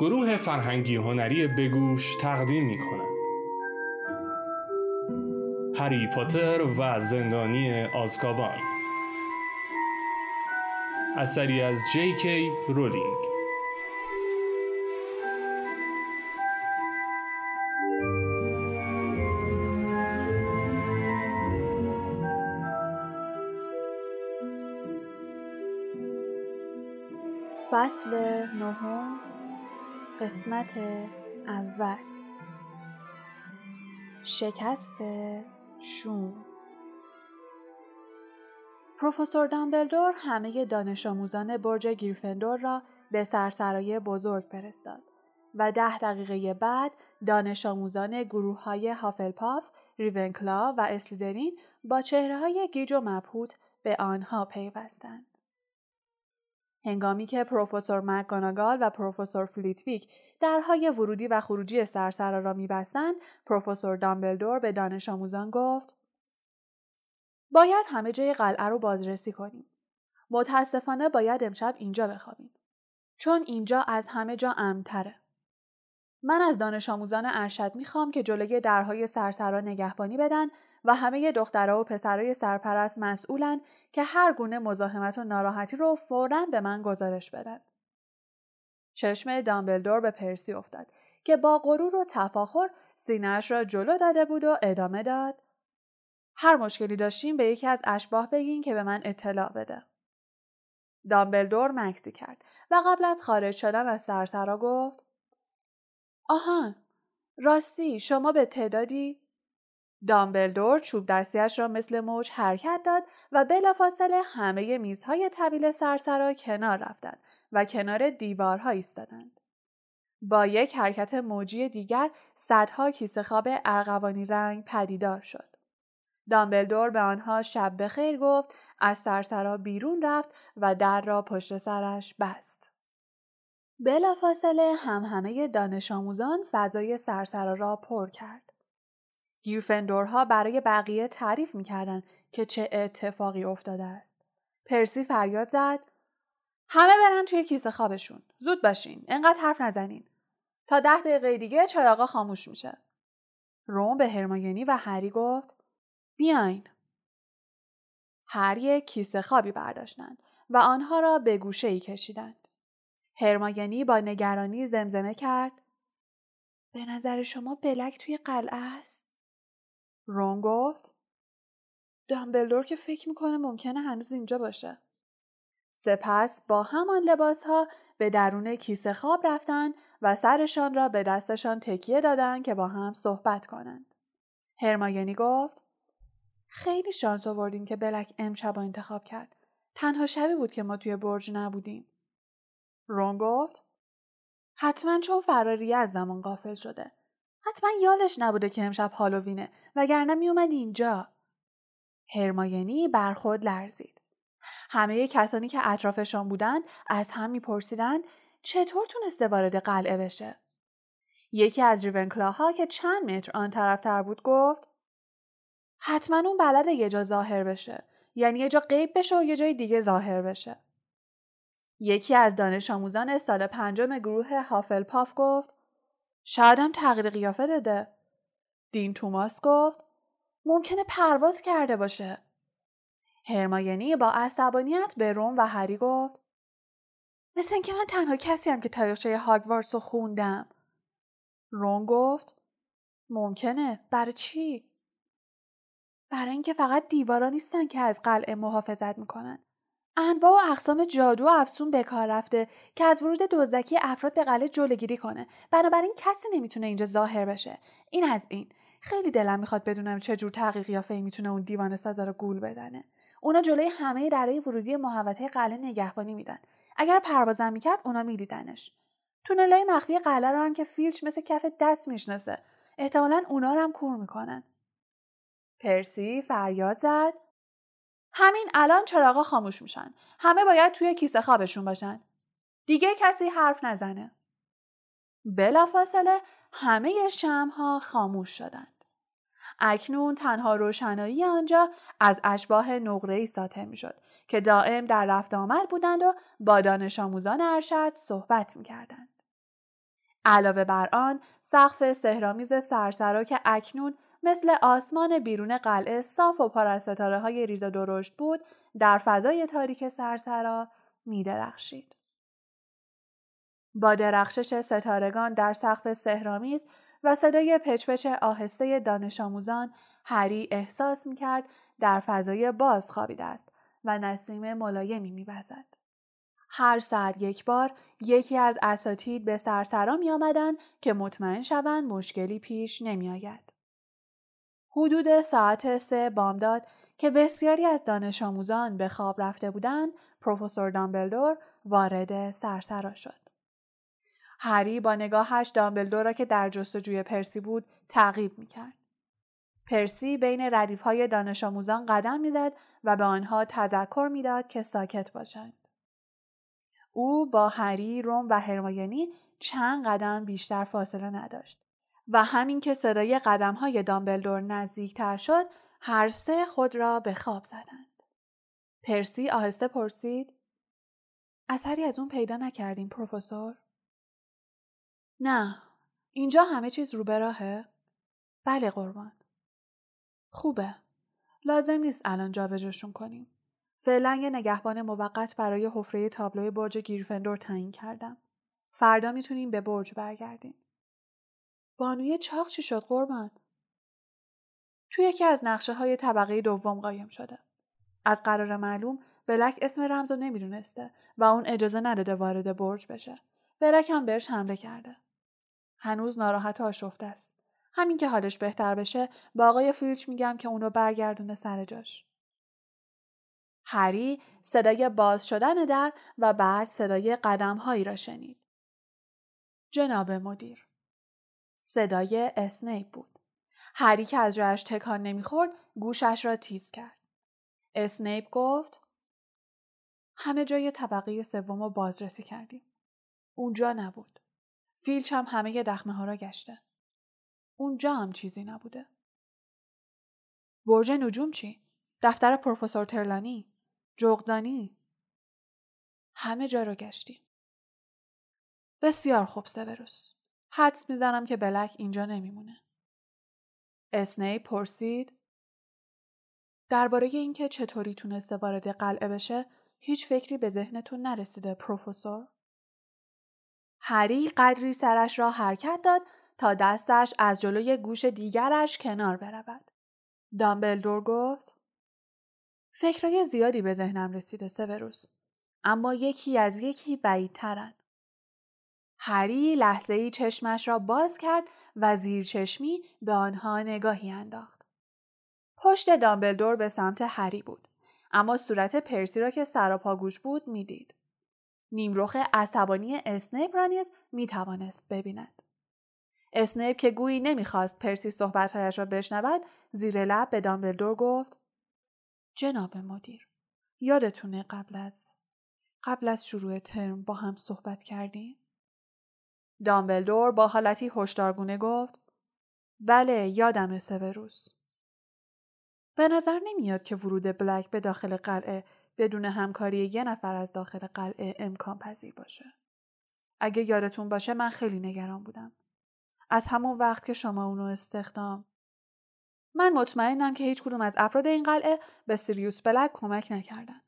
گروه فرهنگی هنری بگوش تقدیم می کنند. هری پاتر و زندانی آزکابان. اثری از جی کی رولینگ. فصل نهم. قسمت اول شکست شوم پروفسور دامبلدور همه دانش آموزان برج گریفندور را به سرسرای بزرگ فرستاد و ده دقیقه بعد دانش آموزان گروه های هافلپاف، ریونکلا و اسلیدرین با چهره های گیج و مبهوت به آنها پیوستند. هنگامی که پروفسور مکگاناگال و پروفسور فلیتویک درهای ورودی و خروجی سرسرا را میبستند پروفسور دامبلدور به دانش آموزان گفت باید همه جای قلعه رو بازرسی کنیم. متاسفانه باید امشب اینجا بخوابیم. چون اینجا از همه جا امتره من از دانش آموزان ارشد می‌خوام که جلوی درهای سرسرا نگهبانی بدن و همه دخترها و پسرای سرپرست مسئولن که هر گونه مزاحمت و ناراحتی رو فوراً به من گزارش بدن. چشم دامبلدور به پرسی افتاد که با غرور و تفاخر سینهاش را جلو داده بود و ادامه داد. هر مشکلی داشتیم به یکی از اشباه بگین که به من اطلاع بده. دامبلدور مکسی کرد و قبل از خارج شدن از سرسرا گفت آهان راستی شما به تعدادی دامبلدور چوب دستیش را مثل موج حرکت داد و بلافاصله همه میزهای طویل سرسرا کنار رفتند و کنار دیوارها ایستادند. با یک حرکت موجی دیگر صدها کیسه خواب ارغوانی رنگ پدیدار شد. دامبلدور به آنها شب بخیر گفت از سرسرا بیرون رفت و در را پشت سرش بست. بلافاصله هم همه دانش آموزان فضای سرسرا را پر کرد. گیرفندورها برای بقیه تعریف می‌کردند که چه اتفاقی افتاده است. پرسی فریاد زد همه برن توی کیسه خوابشون. زود باشین. انقدر حرف نزنین. تا ده دقیقه دیگه چراغا خاموش میشه. روم به هرماینی و هری گفت بیاین. هر یک کیسه خوابی برداشتند و آنها را به گوشه ای کشیدند. هرماینی با نگرانی زمزمه کرد به نظر شما بلک توی قلعه است؟ رون گفت دامبلدور که فکر می‌کنه ممکنه هنوز اینجا باشه. سپس با همان لباس ها به درون کیسه خواب رفتن و سرشان را به دستشان تکیه دادن که با هم صحبت کنند. هرماینی گفت خیلی شانس آوردیم که بلک امشب انتخاب کرد. تنها شبی بود که ما توی برج نبودیم. رون گفت حتما چون فراریه از زمان قافل شده. حتما یادش نبوده که امشب هالووینه وگرنه میومد اینجا. هرماینی بر خود لرزید. همه کسانی که اطرافشان بودند از هم میپرسیدند چطور تونسته وارد قلعه بشه. یکی از ریونکلاها که چند متر آن طرفتر بود گفت حتما اون بلده یه جا ظاهر بشه. یعنی یه جا غیب بشه و یه جای دیگه ظاهر بشه. یکی از دانش آموزان سال پنجم گروه هافلپاف گفت شاید هم تغییر قیافه داده. دین توماس گفت ممکنه پرواز کرده باشه. هرماینی با عصبانیت به روم و هری گفت مثل اینکه من تنها کسی هم که تاریخچه هاگوارتس رو خوندم. رون گفت ممکنه. برای چی؟ برای اینکه فقط دیوارا نیستن که از قلعه محافظت می‌کنن. انواع و اقسام جادو و افسون به کار رفته که از ورود دزدکی افراد به قلعه جلوگیری کنه. بنابراین کسی نمی‌تونه اینجا ظاهر بشه. این از این. خیلی دلم می‌خواد بدونم چه جور تغییر قیافه می‌تونه اون دیوانه سازا رو گول بزنه. اونا جلوی همه درای ورودی محوطه قلعه نگهبانی میدن. اگر پروازم می‌کرد اونا میدیدنش. تونلای مخفی قلعه رو هم که فیلچ مثل کف دست می‌شناسه. احتمالا اونا رو هم کور می‌کنن. پرسی فریاد زد. همین الان چراغا خاموش میشن. همه باید توی کیسه خوابشون باشن. دیگه کسی حرف نزنه. بلافاصله همه شمها خاموش شدند. اکنون تنها روشنایی آنجا از اشباه نقره‌ای ساطع می‌شد که دائم در رفت آمد بودند و با دانش آموزان ارشد صحبت می‌کردند. علاوه بر آن سقف سهرامیز سرسرا که اکنون مثل آسمان بیرون قلعه صاف و پر از ستاره های ریز و درشت بود در فضای تاریک سرسرا می درخشید. با درخشش ستارگان در سقف سهرامیز و صدای پچپچ آهسته دانش آموزان هری احساس می کرد در فضای باز خوابیده است و نسیم ملایمی می بزد. هر ساعت یک بار یکی از اساتید به سرسرا می آمدن که مطمئن شوند مشکلی پیش نمی آید. حدود ساعت سه بامداد که بسیاری از دانش آموزان به خواب رفته بودند، پروفسور دامبلدور وارد سرسرا شد. هری با نگاهش دامبلدور را که در جستجوی پرسی بود تعقیب می‌کرد. پرسی بین ردیف های دانش آموزان قدم می‌زد و به آنها تذکر می‌داد که ساکت باشند. او با هری، روم و هرماینی چند قدم بیشتر فاصله نداشت و همین که صدای قدم های دامبلدور نزدیکتر شد هر سه خود را به خواب زدند. پرسی آهسته پرسید اثری از اون پیدا نکردیم پروفسور؟ نه اینجا همه چیز رو راهه؟ بله قربان خوبه لازم نیست الان جابجاشون کنیم فعلا یه نگهبان موقت برای حفره تابلوی برج گیرفندور تعیین کردم فردا می‌تونیم به برج برگردیم بانوی چاق چی شد قربان توی یکی از نقشه های طبقه دوم قایم شده از قرار معلوم بلک اسم رمز رو نمی‌دونسته و اون اجازه نداده وارد برج بشه بلک هم بهش حمله کرده هنوز ناراحت و آشفته است. همین که حالش بهتر بشه با آقای فیلچ میگم که اونو برگردونه سر جاش. هری صدای باز شدن در و بعد صدای قدم هایی را شنید. جناب مدیر. صدای اسنیپ بود. هری که از جایش تکان نمی‌خورد گوشش را تیز کرد. اسنیپ گفت همه جای طبقه سوم رو بازرسی کردیم. اونجا نبود. فیلچ هم همه دخمه ها را گشته. اونجا هم چیزی نبوده. برج نجوم چی؟ دفتر پروفسور ترلانی؟ جغدانی؟ همه جا را گشتیم. بسیار خوب سوروس. حدس می‌زنم که بلک اینجا نمیمونه. اسنی پرسید درباره اینکه چطوری تونسته وارد قلعه بشه هیچ فکری به ذهنتون نرسیده پروفسور؟ هری قدری سرش را حرکت داد تا دستش از جلوی گوش دیگرش کنار برود. دامبلدور گفت فکرای زیادی به ذهنم رسیده سوروس. اما یکی از یکی بعیدترن. هری لحظه ای چشمش را باز کرد و زیر چشمی به آنها نگاهی انداخت. پشت دامبلدور به سمت هری بود. اما صورت پرسی را که سراپا گوش بود می‌دید. نیمرخ عصبانی اسنیپ را نیز می توانست ببیند. اسنیپ که گویی نمی‌خواست پرسی صحبتهایش را بشنود زیر لب به دامبلدور گفت جناب مدیر یادتونه قبل از قبل از شروع ترم با هم صحبت کردیم؟ دامبلدور با حالتی هشدارگونه گفت بله یادم سوروس. به نظر نمیاد که ورود بلک به داخل قلعه بدون همکاری یه نفر از داخل قلعه امکان پذیر باشه. اگه یادتون باشه من خیلی نگران بودم. از همون وقت که شما اونو استخدام من مطمئنم که هیچ کدوم از افراد این قلعه به سیریوس بلک کمک نکردن.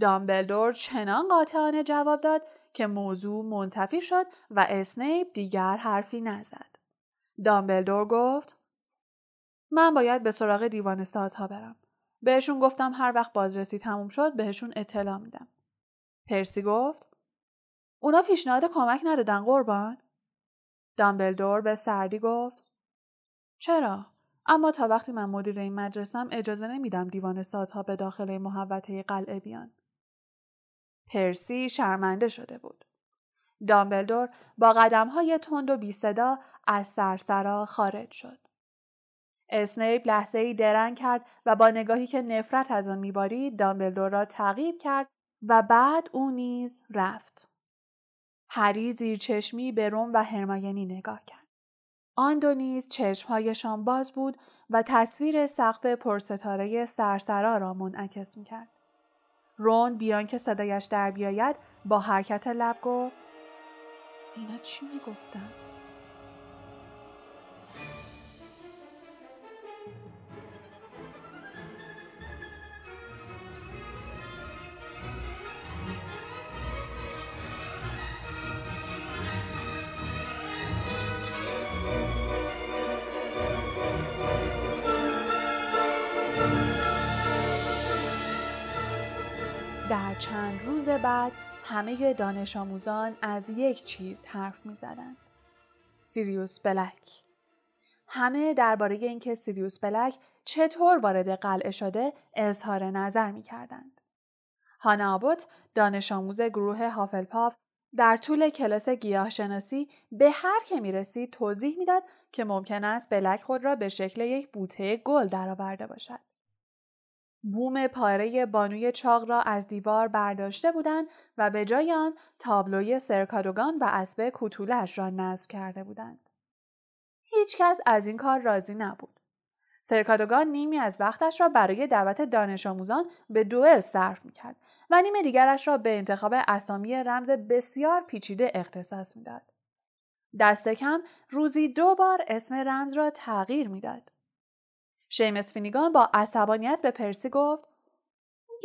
دامبلدور چنان قاطعانه جواب داد که موضوع منتفی شد و اسنیپ دیگر حرفی نزد. دامبلدور گفت من باید به سراغ دیوان سازها برم. بهشون گفتم هر وقت بازرسی تموم شد بهشون اطلاع میدم. پرسی گفت اونا پیشنهاد کمک ندادن قربان؟ دامبلدور به سردی گفت چرا؟ اما تا وقتی من مدیر این مدرسم اجازه نمیدم دیوان سازها به داخل محوطه قلعه بیان. پرسی شرمنده شده بود. دامبلدور با قدم های تند و بی صدا از سرسرا خارج شد. اسنیپ لحظه ای درنگ کرد و با نگاهی که نفرت از آن میبارید دامبلدور را تعقیب کرد و بعد او نیز رفت. هری زیر چشمی به روم و هرماینی نگاه کرد. آن دو نیز چشمهایشان باز بود و تصویر سقف پرستاره سرسرا را منعکس می‌کرد. رون بیان که صدایش در بیاید با حرکت لب گفت اینا چی می‌گفتن؟ در چند روز بعد همه دانش آموزان از یک چیز حرف می زدن. سیریوس بلک همه درباره اینکه سیریوس بلک چطور وارد قلعه شده اظهار نظر می کردند. هانا آبوت دانش آموز گروه هافلپاف در طول کلاس گیاهشناسی به هر که می رسید توضیح می‌داد که ممکن است بلک خود را به شکل یک بوته گل درآورده باشد. بوم پاره بانوی چاق را از دیوار برداشته بودند و به جای آن تابلوی سرکادوگان و اسب کوتولش را نصب کرده بودند. هیچکس از این کار راضی نبود. سرکادوگان نیمی از وقتش را برای دعوت دانش آموزان به دوئل صرف می‌کرد و نیم دیگرش را به انتخاب اسامی رمز بسیار پیچیده اختصاص می‌داد. دست کم روزی دو بار اسم رمز را تغییر می‌داد. شیمس فینیگان با عصبانیت به پرسی گفت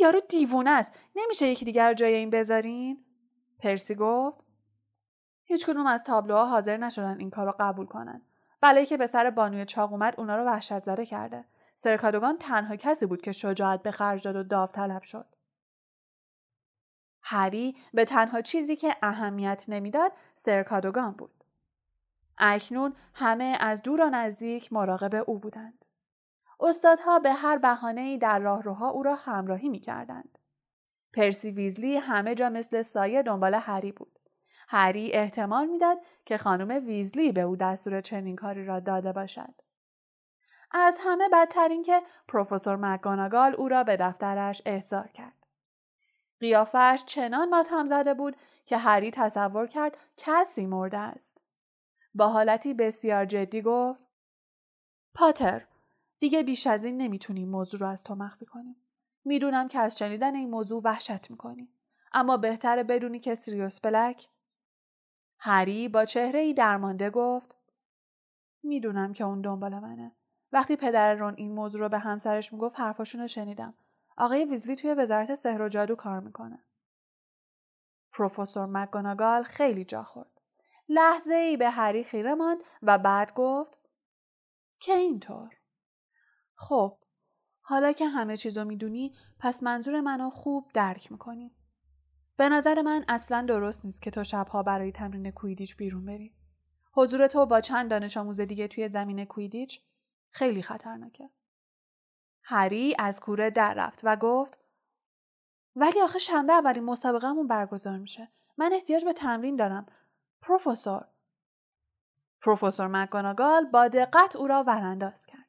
یارو دیوونه است. نمیشه یکی دیگر جای این بذارین؟ پرسی گفت هیچ کدوم از تابلوها حاضر نشدن این کار رو قبول کنن. بله که به سر بانوی چاق اومد اونا رو وحشت زده کرده. سرکادوگان تنها کسی بود که شجاعت به خرج داد و داوطلب شد. هری به تنها چیزی که اهمیت نمی‌داد سرکادوگان بود. اکنون همه از دور و نزدیک مراقب او بودند. استادها به هر بهانه‌ای در راهروها او را همراهی می کردند. پرسی ویزلی همه جا مثل سایه دنبال هری بود. هری احتمال می‌داد که خانم ویزلی به او دستور چنین کاری را داده باشد. از همه بدتر این که پروفسور مکگوناگال او را به دفترش احضار کرد. قیافش چنان ماتم زده بود که هری تصور کرد کسی مرده است. با حالتی بسیار جدی گفت پاتر دیگه بیش از این نمی‌تونیم موضوع رو از تو مخفی کنیم. می‌دونم که از شنیدن این موضوع وحشت می‌کنی. اما بهتره بدونی که سیریوس بلک هری با چهره ای درمانده گفت می‌دونم که اون دنبال منه. وقتی پدر رون این موضوع رو به همسرش می‌گفت حرفاشون رو شنیدم. آقای ویزلی توی وزارت سحر و جادو کار می‌کنه. پروفسور مکگوناگال خیلی جا خورد. لحظه ای به هری خیره ماند و بعد گفت که اینطور. خب حالا که همه چیزو می‌دونی پس منظور منو خوب درک می‌کنی. به نظر من اصلا درست نیست که تو شبها برای تمرین کویدیچ بیرون بری. حضور تو با چند دانش آموز دیگه توی زمین کویدیچ خیلی خطرناکه. هری از کوره در رفت و گفت ولی آخه شنبه اولین مسابقهمون برگزار میشه. من احتیاج به تمرین دارم. پروفسور. پروفسور مکگوناگال با دقت او را ورانداز کرد.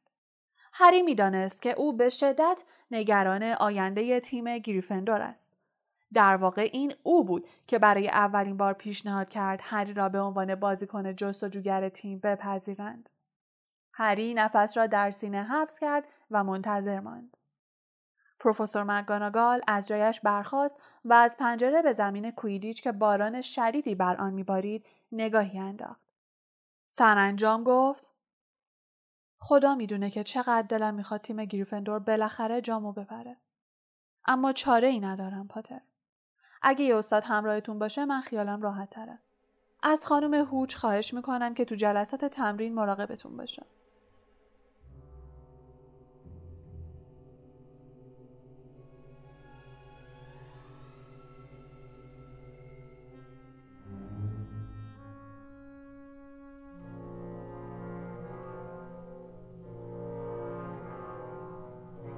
هری می‌دانست که او به شدت نگران آینده تیم گریفندور است. در واقع این او بود که برای اولین بار پیشنهاد کرد هری را به عنوان بازیکن جستجوگر تیم بپذیرند. هری نفس را در سینه حبس کرد و منتظر ماند. پروفسور مکگوناگال از جایش برخاست و از پنجره به زمین کویدیچ که باران شدیدی بر آن میبارید نگاهی انداخت. سرانجام گفت خدا می‌دونه که چقدر دلم می‌خواد تیم گریفندور بالاخره جامو ببره. اما چاره ای ندارم پاتر. اگه یه استاد همراهتون باشه من خیالم راحت تره. از خانم هوچ خواهش می‌کنم که تو جلسات تمرین مراقبتون باشه.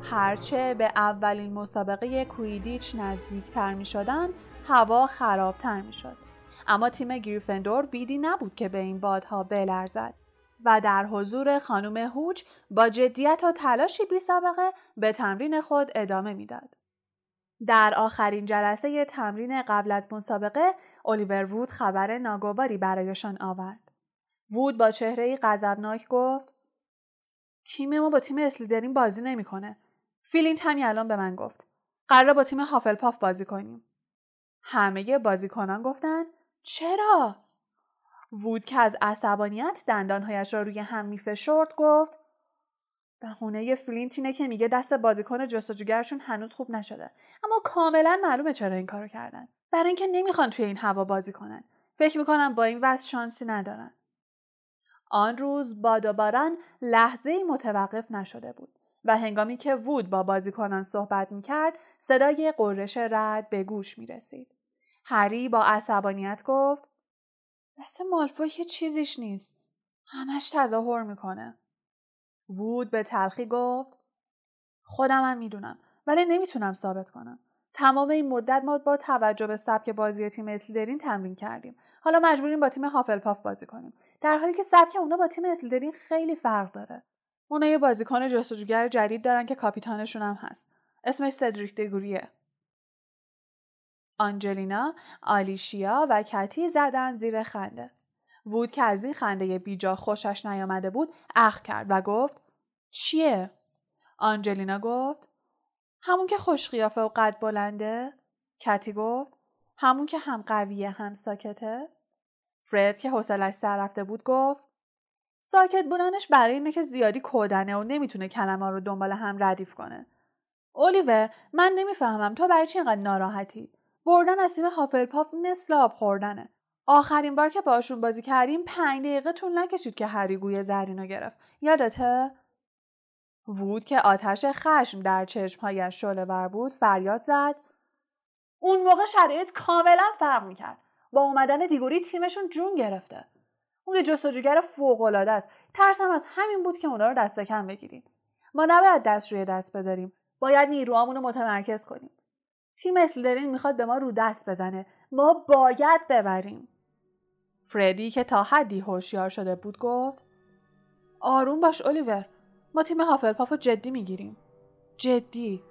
هرچه به اولین مسابقه کویدیچ نزدیکتر می شدن هوا خرابتر می شد. اما تیم گریفندور بیدی نبود که به این بادها بلرزد و در حضور خانم هوچ با جدیت و تلاشی بی سابقه به تمرین خود ادامه می‌داد. در آخرین جلسه تمرین قبل از مسابقه الیور وود خبر ناگواری برایشان آورد. وود با چهره غضبناک گفت تیم ما با تیم اسلیدرین بازی نمی‌کنه. فلینت همین الان به من گفت. قرار با تیم هافلپاف بازی کنیم. همه بازیکنان گفتن چرا؟ وود که از عصبانیت دندانهایش را روی هم میفشرد گفت بهونه فلینت اینه که میگه دست بازیکن جستجوگرشون هنوز خوب نشده اما کاملا معلومه چرا این کارو کردن برای اینکه نمی‌خوان توی این هوا بازی کنن فکر می‌کنم با این وضع شانسی ندارن آن روز باد و باران لحظه متوقف نشده بود و هنگامی که وود با بازیکنان صحبت می‌کرد صدای غرش رعد به گوش می‌رسید. هری با عصبانیت گفت دست مالفوی که چیزیش نیست. همش تظاهر می‌کنه. وود به تلخی گفت خودم هم می‌دونم ولی نمی‌تونم ثابت کنم. تمام این مدت ما با توجه به سبک بازی تیم اسلیدرین تمرین کردیم. حالا مجبوریم با تیم هافلپاف بازی کنیم. در حالی که سبک اونا با تیم اسلیدرین خیلی فرق داره. اونا یه بازیکن جستجوگر جدید دارن که کاپیتانشون هم هست. اسمش سدریک دگوریه. آنجلینا، آلیشیا و کتی زدن زیر خنده. وود که از این خنده بیجا خوشش نیامده بود اخ کرد و گفت چیه؟ آنجلینا گفت همون که خوش قیافه و قد بلنده؟ کتی گفت همون که هم قویه هم ساکته؟ فرد که حوصلش سر رفته بود گفت ساکت بودنش برای اینه که زیادی کودنه و نمی‌تونه کلمه رو دنبال هم ردیف کنه. اولیور من نمی‌فهمم تو برای چی اینقدر ناراحتی؟ بردن از تیم هافلپاف مثل آب خوردنه. آخرین بار که باشون بازی کردیم پنج دقیقه طول نکشید که هری گوی زرینو گرفت. یادته؟ وود که آتش خشم در چشمهایش شعله ور بود فریاد زد اون موقع شرایط کاملا فرق می‌کرد با اومدن دیگوری تیمشون جون گرفته اون یه جستجوگر فوقالعاده است. ترسم از همین بود که اونا رو دست کم بگیریم. ما نباید دست روی دست بذاریم. باید نیروهامون رو متمرکز کنیم. تیم اسلیدرین می‌خواد به ما رو دست بزنه. ما باید ببریم. فردی که تا حدی هوشیار شده بود گفت آروم باش الیور ما تیم هافلپاف رو جدی می‌گیریم. جدی.